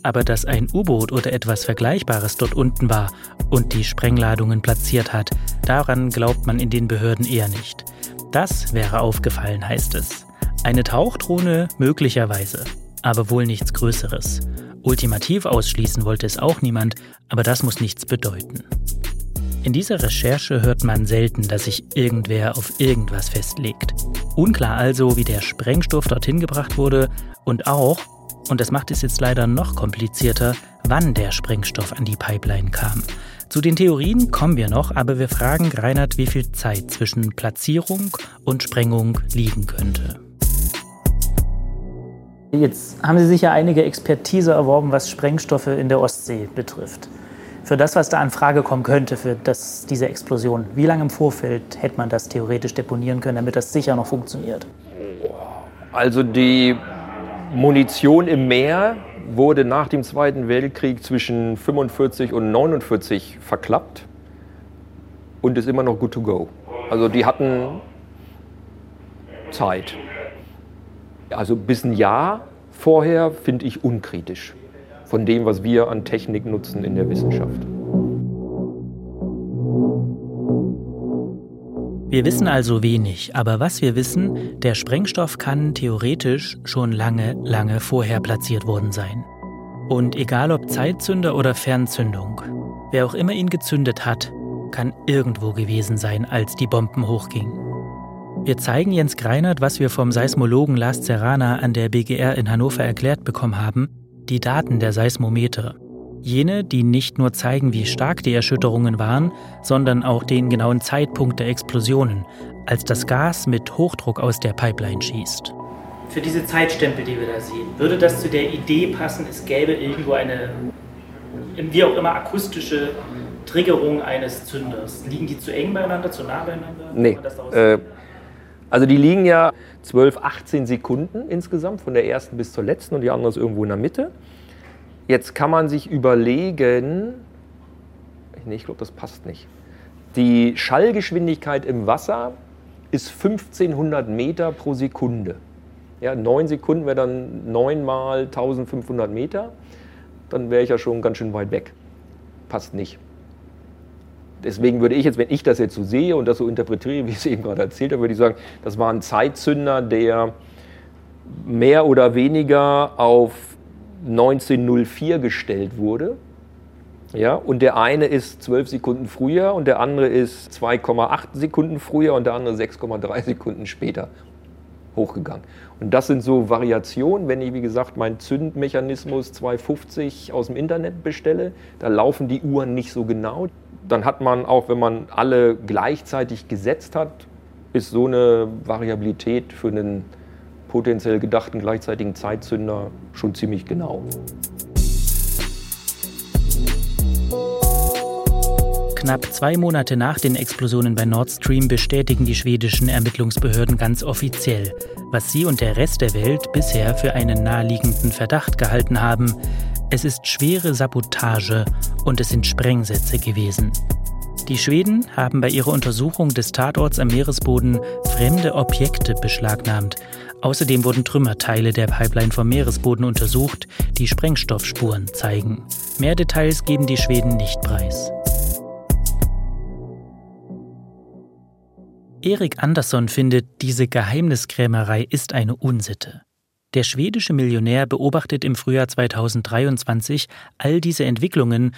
Aber dass ein U-Boot oder etwas Vergleichbares dort unten war und die Sprengladungen platziert hat, daran glaubt man in den Behörden eher nicht. Das wäre aufgefallen, heißt es. Eine Tauchdrohne möglicherweise, aber wohl nichts Größeres. Ultimativ ausschließen wollte es auch niemand, aber das muss nichts bedeuten. In dieser Recherche hört man selten, dass sich irgendwer auf irgendwas festlegt. Unklar also, wie der Sprengstoff dorthin gebracht wurde und auch, und das macht es jetzt leider noch komplizierter, wann der Sprengstoff an die Pipeline kam. Zu den Theorien kommen wir noch, aber wir fragen Reinhard, wie viel Zeit zwischen Platzierung und Sprengung liegen könnte. Jetzt haben Sie sicher einige Expertise erworben, was Sprengstoffe in der Ostsee betrifft. Für das, was da an Frage kommen könnte, für das, diese Explosion, wie lange im Vorfeld hätte man das theoretisch deponieren können, damit das sicher noch funktioniert? Also die Munition im Meer wurde nach dem Zweiten Weltkrieg zwischen 45 und 49 verklappt und ist immer noch good to go. Also die hatten Zeit. Also bis ein Jahr vorher finde ich unkritisch von dem, was wir an Technik nutzen in der Wissenschaft. Wir wissen also wenig, aber was wir wissen, der Sprengstoff kann theoretisch schon lange, lange vorher platziert worden sein. Und egal ob Zeitzünder oder Fernzündung, wer auch immer ihn gezündet hat, kann irgendwo gewesen sein, als die Bomben hochgingen. Wir zeigen Jens Greinert, was wir vom Seismologen Lars Serrana an der BGR in Hannover erklärt bekommen haben, die Daten der Seismometer. Jene, die nicht nur zeigen, wie stark die Erschütterungen waren, sondern auch den genauen Zeitpunkt der Explosionen, als das Gas mit Hochdruck aus der Pipeline schießt. Für diese Zeitstempel, die wir da sehen, würde das zu der Idee passen, es gäbe irgendwo eine, wie auch immer, akustische Triggerung eines Zünders? Liegen die zu eng beieinander, zu nah beieinander? Nee. Äh, also die liegen ja 12, 18 Sekunden insgesamt, von der ersten bis zur letzten und die andere ist irgendwo in der Mitte. Jetzt kann man sich überlegen, nee, ich glaube, das passt nicht. Die Schallgeschwindigkeit im Wasser ist 1500 Meter pro Sekunde. Ja, 9 Sekunden wäre dann 9 mal 1500 Meter. Dann wäre ich ja schon ganz schön weit weg. Passt nicht. Deswegen würde ich jetzt, wenn ich das jetzt so sehe und das so interpretiere, wie ich es eben gerade erzählt habe, würde ich sagen, das war ein Zeitzünder, der mehr oder weniger auf 1904 gestellt wurde. Ja, und der eine ist 12 Sekunden früher und der andere ist 2,8 Sekunden früher und der andere 6,3 Sekunden später hochgegangen. Und das sind so Variationen, wenn ich, wie gesagt, meinen Zündmechanismus 250 aus dem Internet bestelle, da laufen die Uhren nicht so genau. Dann hat man auch, wenn man alle gleichzeitig gesetzt hat, ist so eine Variabilität für einen potenziell gedachten gleichzeitigen Zeitzünder schon ziemlich genau. Knapp zwei Monate nach den Explosionen bei Nord Stream bestätigen die schwedischen Ermittlungsbehörden ganz offiziell, was sie und der Rest der Welt bisher für einen naheliegenden Verdacht gehalten haben. Es ist schwere Sabotage und es sind Sprengsätze gewesen. Die Schweden haben bei ihrer Untersuchung des Tatorts am Meeresboden fremde Objekte beschlagnahmt, Außerdem wurden Trümmerteile der Pipeline vom Meeresboden untersucht, die Sprengstoffspuren zeigen. Mehr Details geben die Schweden nicht preis. Erik Andersson findet, diese Geheimniskrämerei ist eine Unsitte. Der schwedische Millionär beobachtet im Frühjahr 2023 all diese Entwicklungen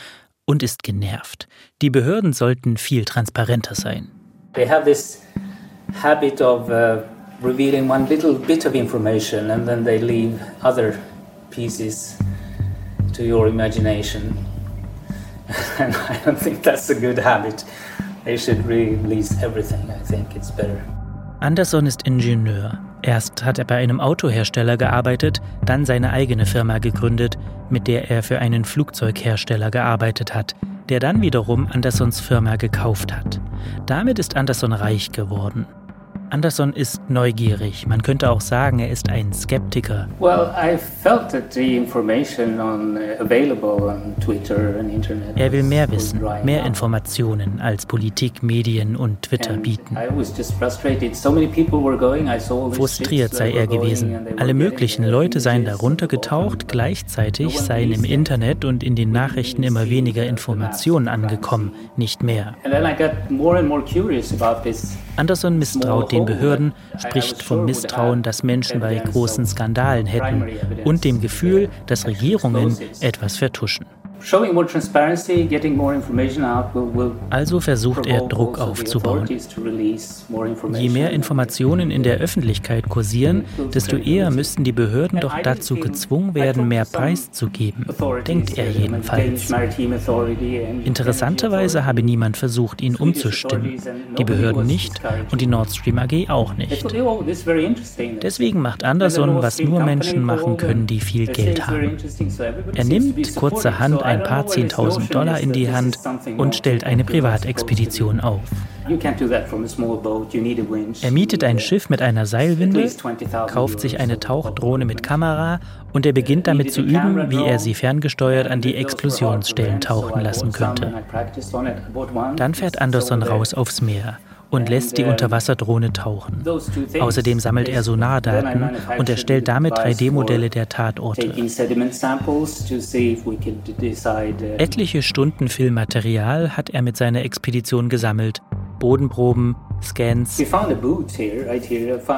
und ist genervt. Die Behörden sollten viel transparenter sein. They have this habit of uh, revealing one little bit of information and then they leave other pieces to your imagination. and I don't think that's a good habit. They should release everything. I think it's better. Anderson ist Ingenieur. Erst hat er bei einem Autohersteller gearbeitet, dann seine eigene Firma gegründet, mit der er für einen Flugzeughersteller gearbeitet hat, der dann wiederum Andersons Firma gekauft hat. Damit ist Anderson reich geworden. Anderson ist neugierig. Man könnte auch sagen, er ist ein Skeptiker. Well, uh. Er will mehr wissen, mehr Informationen als Politik, Medien und Twitter bieten. Frustriert sei er gewesen. Alle möglichen Leute seien darunter getaucht, gleichzeitig seien im Internet und in den Nachrichten immer weniger Informationen angekommen, nicht mehr. Anderson misstraut den Behörden, spricht vom Misstrauen, das Menschen bei großen Skandalen hätten und dem Gefühl, dass Regierungen etwas vertuschen. Also versucht er Druck aufzubauen. Je mehr Informationen in der Öffentlichkeit kursieren, desto eher müssten die Behörden doch dazu gezwungen werden, mehr preiszugeben, denkt er jedenfalls. Interessanterweise habe niemand versucht, ihn umzustimmen. Die Behörden nicht und die Nord Stream AG auch nicht. Deswegen macht Anderson, was nur Menschen machen können, die viel Geld haben. Er nimmt kurzerhand ein paar Zehntausend Dollar in die Hand und stellt eine Privatexpedition auf. Er mietet ein Schiff mit einer Seilwinde, kauft sich eine Tauchdrohne mit Kamera und er beginnt damit zu üben, wie er sie ferngesteuert an die Explosionsstellen tauchen lassen könnte. Dann fährt Anderson raus aufs Meer und lässt die Unterwasserdrohne tauchen. Außerdem sammelt er Sonardaten und erstellt damit 3D-Modelle der Tatorte. Etliche Stunden Filmmaterial hat er mit seiner Expedition gesammelt. Bodenproben, Scans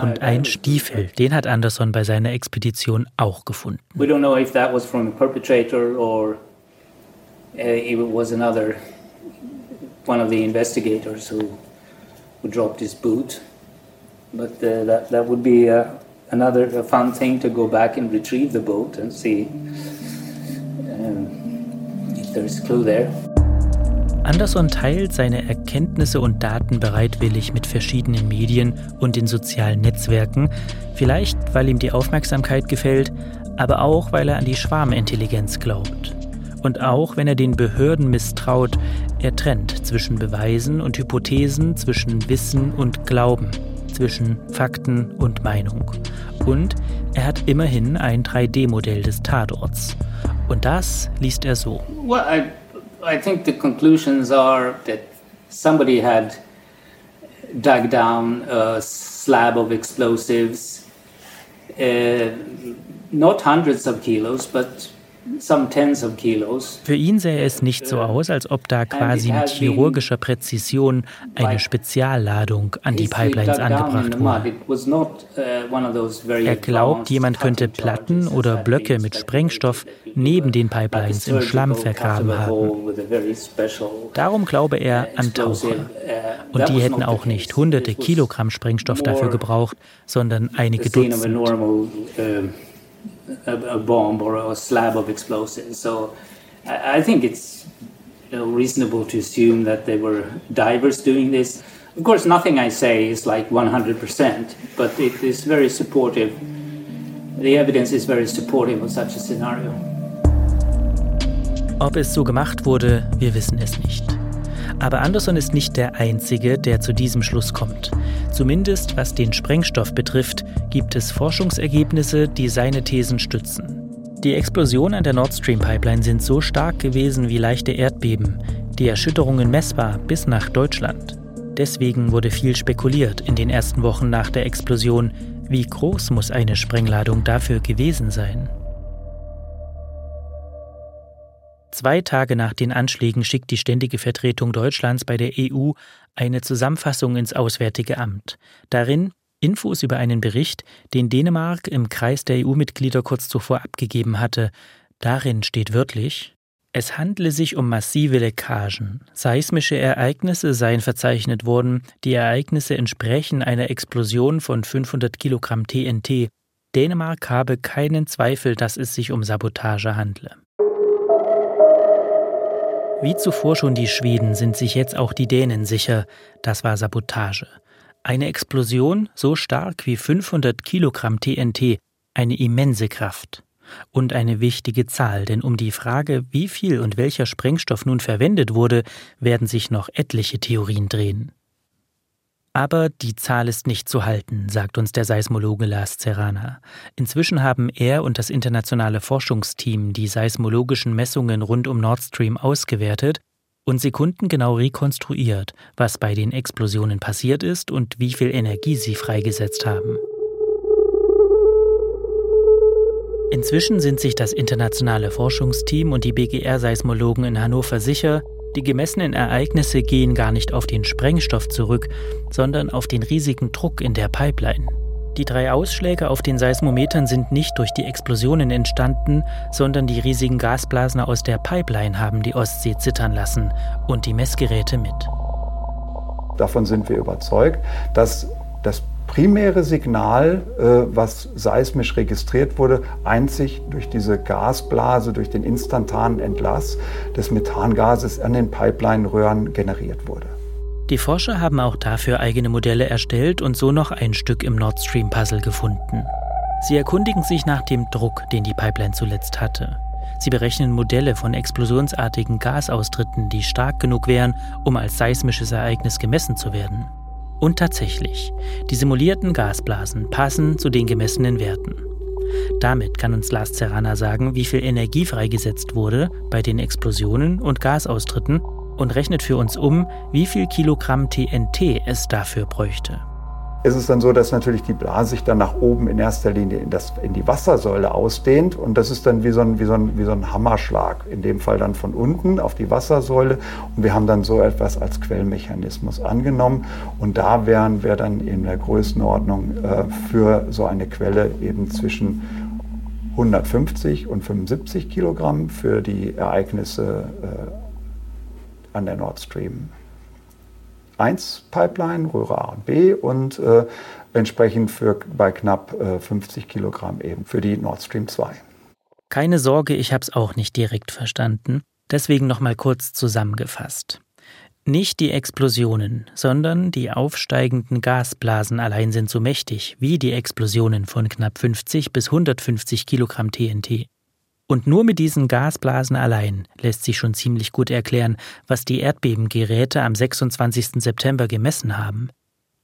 und ein Stiefel, den hat Anderson bei seiner Expedition auch gefunden. We don't know if that was from a perpetrator or uh, it was another one of the investigators who who dropped his boot. But uh, that, that would be uh, another fun thing to go back and retrieve the boat and see um, if there's a clue there. Anderson teilt seine Erkenntnisse und Daten bereitwillig mit verschiedenen Medien und den sozialen Netzwerken, vielleicht weil ihm die Aufmerksamkeit gefällt, aber auch weil er an die Schwarmintelligenz glaubt. Und auch wenn er den Behörden misstraut, er trennt zwischen Beweisen und Hypothesen, zwischen Wissen und Glauben, zwischen Fakten und Meinung. Und er hat immerhin ein 3D-Modell des Tatorts. Und das liest er so. Well, I, I think the conclusions are that somebody had dug down a slab of explosives, uh, not hundreds of kilos, but für ihn sähe es nicht so aus, als ob da quasi mit chirurgischer Präzision eine Spezialladung an die Pipelines angebracht wurde. Uh, er glaubt, jemand könnte Platten oder Blöcke mit Sprengstoff neben den Pipelines im Schlamm vergraben haben. Darum glaube er an Taucher. Uh, Und die hätten auch nicht hunderte Kilogramm Sprengstoff dafür gebraucht, sondern einige Dutzend a, a bomb or a slab of explosives. So I, I think it's you know, reasonable to assume that they were divers doing this. Of course, nothing I say is like 100%, but it is very supportive. The evidence is very supportive of such a scenario. Ob es so gemacht wurde, wir wissen es nicht. Aber Anderson ist nicht der Einzige, der zu diesem Schluss kommt. Zumindest was den Sprengstoff betrifft, gibt es Forschungsergebnisse, die seine Thesen stützen. Die Explosionen an der Nord Stream Pipeline sind so stark gewesen wie leichte Erdbeben, die Erschütterungen messbar bis nach Deutschland. Deswegen wurde viel spekuliert in den ersten Wochen nach der Explosion, wie groß muss eine Sprengladung dafür gewesen sein. Zwei Tage nach den Anschlägen schickt die Ständige Vertretung Deutschlands bei der EU eine Zusammenfassung ins Auswärtige Amt. Darin Infos über einen Bericht, den Dänemark im Kreis der EU-Mitglieder kurz zuvor abgegeben hatte. Darin steht wörtlich Es handle sich um massive Leckagen. Seismische Ereignisse seien verzeichnet worden. Die Ereignisse entsprechen einer Explosion von 500 Kilogramm TNT. Dänemark habe keinen Zweifel, dass es sich um Sabotage handle. Wie zuvor schon die Schweden sind sich jetzt auch die Dänen sicher, das war Sabotage. Eine Explosion so stark wie 500 Kilogramm TNT, eine immense Kraft und eine wichtige Zahl, denn um die Frage, wie viel und welcher Sprengstoff nun verwendet wurde, werden sich noch etliche Theorien drehen. Aber die Zahl ist nicht zu halten, sagt uns der Seismologe Lars Serrana. Inzwischen haben er und das internationale Forschungsteam die seismologischen Messungen rund um Nord Stream ausgewertet und sekundengenau rekonstruiert, was bei den Explosionen passiert ist und wie viel Energie sie freigesetzt haben. Inzwischen sind sich das internationale Forschungsteam und die BGR-Seismologen in Hannover sicher, die gemessenen Ereignisse gehen gar nicht auf den Sprengstoff zurück, sondern auf den riesigen Druck in der Pipeline. Die drei Ausschläge auf den Seismometern sind nicht durch die Explosionen entstanden, sondern die riesigen Gasblasen aus der Pipeline haben die Ostsee zittern lassen und die Messgeräte mit. Davon sind wir überzeugt, dass das primäre Signal, äh, was seismisch registriert wurde, einzig durch diese Gasblase, durch den instantanen Entlass des Methangases an den Pipeline-Röhren generiert wurde. Die Forscher haben auch dafür eigene Modelle erstellt und so noch ein Stück im Nord Stream Puzzle gefunden. Sie erkundigen sich nach dem Druck, den die Pipeline zuletzt hatte. Sie berechnen Modelle von explosionsartigen Gasaustritten, die stark genug wären, um als seismisches Ereignis gemessen zu werden. Und tatsächlich, die simulierten Gasblasen passen zu den gemessenen Werten. Damit kann uns Lars Serrana sagen, wie viel Energie freigesetzt wurde bei den Explosionen und Gasaustritten und rechnet für uns um, wie viel Kilogramm TNT es dafür bräuchte ist es dann so, dass natürlich die Blase sich dann nach oben in erster Linie in, das, in die Wassersäule ausdehnt. Und das ist dann wie so, ein, wie, so ein, wie so ein Hammerschlag. In dem Fall dann von unten auf die Wassersäule. Und wir haben dann so etwas als Quellmechanismus angenommen. Und da wären wir dann in der Größenordnung äh, für so eine Quelle eben zwischen 150 und 75 Kilogramm für die Ereignisse äh, an der Nord Stream 1 Pipeline, Röhre A und B und äh, entsprechend für bei knapp äh, 50 Kilogramm eben für die Nord Stream 2. Keine Sorge, ich habe es auch nicht direkt verstanden. Deswegen nochmal kurz zusammengefasst. Nicht die Explosionen, sondern die aufsteigenden Gasblasen allein sind so mächtig wie die Explosionen von knapp 50 bis 150 Kilogramm TNT. Und nur mit diesen Gasblasen allein lässt sich schon ziemlich gut erklären, was die Erdbebengeräte am 26. September gemessen haben.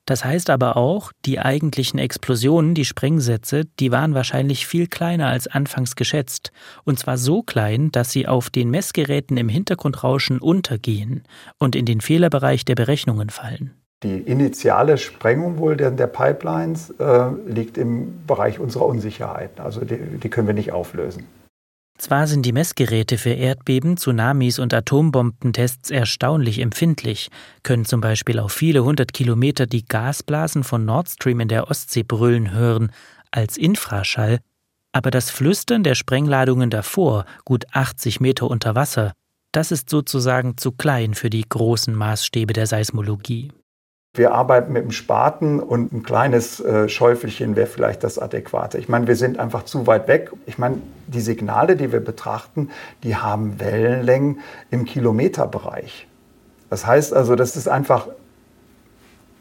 Das heißt aber auch, die eigentlichen Explosionen, die Sprengsätze, die waren wahrscheinlich viel kleiner als anfangs geschätzt, und zwar so klein, dass sie auf den Messgeräten im Hintergrundrauschen untergehen und in den Fehlerbereich der Berechnungen fallen. Die initiale Sprengung wohl der, Pipelines äh, liegt im Bereich unserer Unsicherheiten, also die, die können wir nicht auflösen. Zwar sind die Messgeräte für Erdbeben, Tsunamis und Atombombentests erstaunlich empfindlich, können zum Beispiel auf viele hundert Kilometer die Gasblasen von Nord Stream in der Ostsee brüllen hören, als Infraschall, aber das Flüstern der Sprengladungen davor, gut 80 Meter unter Wasser, das ist sozusagen zu klein für die großen Maßstäbe der Seismologie. Wir arbeiten mit einem Spaten und ein kleines äh, Schäufelchen wäre vielleicht das Adäquate. Ich meine, wir sind einfach zu weit weg. Ich meine, die Signale, die wir betrachten, die haben Wellenlängen im Kilometerbereich. Das heißt also, das ist einfach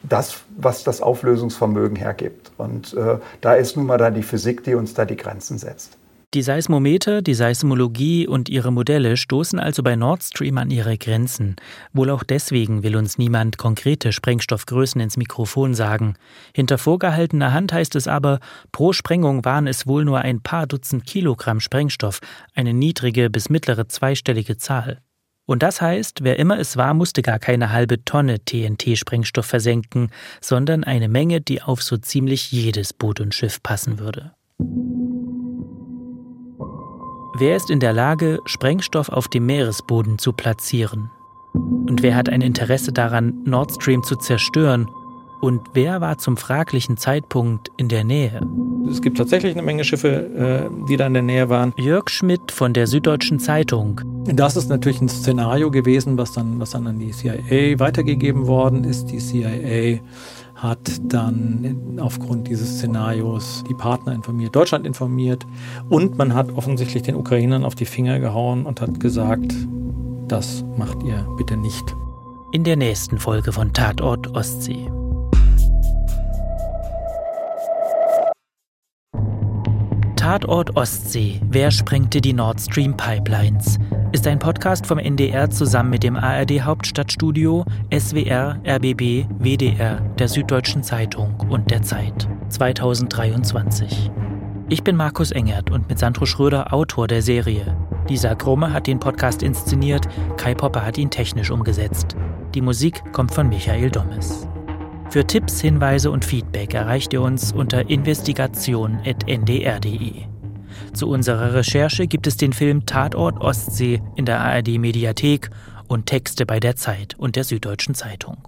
das, was das Auflösungsvermögen hergibt. Und äh, da ist nun mal dann die Physik, die uns da die Grenzen setzt. Die Seismometer, die Seismologie und ihre Modelle stoßen also bei Nord Stream an ihre Grenzen. Wohl auch deswegen will uns niemand konkrete Sprengstoffgrößen ins Mikrofon sagen. Hinter vorgehaltener Hand heißt es aber, pro Sprengung waren es wohl nur ein paar Dutzend Kilogramm Sprengstoff, eine niedrige bis mittlere zweistellige Zahl. Und das heißt, wer immer es war, musste gar keine halbe Tonne TNT-Sprengstoff versenken, sondern eine Menge, die auf so ziemlich jedes Boot und Schiff passen würde. Wer ist in der Lage, Sprengstoff auf dem Meeresboden zu platzieren? Und wer hat ein Interesse daran, Nord Stream zu zerstören Und wer war zum fraglichen Zeitpunkt in der Nähe? Es gibt tatsächlich eine Menge Schiffe, äh, die da in der Nähe waren. Jörg Schmidt von der Süddeutschen Zeitung. Das ist natürlich ein Szenario gewesen, was dann, was dann an die CIA weitergegeben worden ist. Die CIA hat dann aufgrund dieses Szenarios die Partner informiert, Deutschland informiert und man hat offensichtlich den Ukrainern auf die Finger gehauen und hat gesagt, das macht ihr bitte nicht. In der nächsten Folge von Tatort Ostsee. Tatort Ostsee. Wer sprengte die Nord Stream Pipelines? Ist ein Podcast vom NDR zusammen mit dem ARD Hauptstadtstudio, SWR, RBB, WDR, der Süddeutschen Zeitung und der Zeit 2023. Ich bin Markus Engert und mit Sandro Schröder Autor der Serie. Lisa Krumme hat den Podcast inszeniert, Kai Popper hat ihn technisch umgesetzt. Die Musik kommt von Michael Dommes. Für Tipps, Hinweise und Feedback erreicht ihr uns unter investigation.ndr.de. Zu unserer Recherche gibt es den Film Tatort Ostsee in der ARD Mediathek und Texte bei der Zeit und der Süddeutschen Zeitung.